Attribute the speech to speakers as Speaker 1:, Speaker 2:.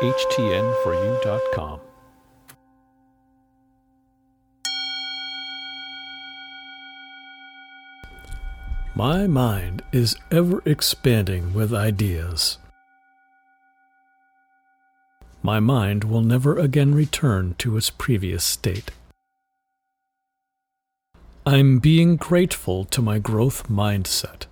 Speaker 1: HTN4U.com. My mind is ever expanding with ideas. My mind will never again return to its previous state. I'm being grateful to my growth mindset.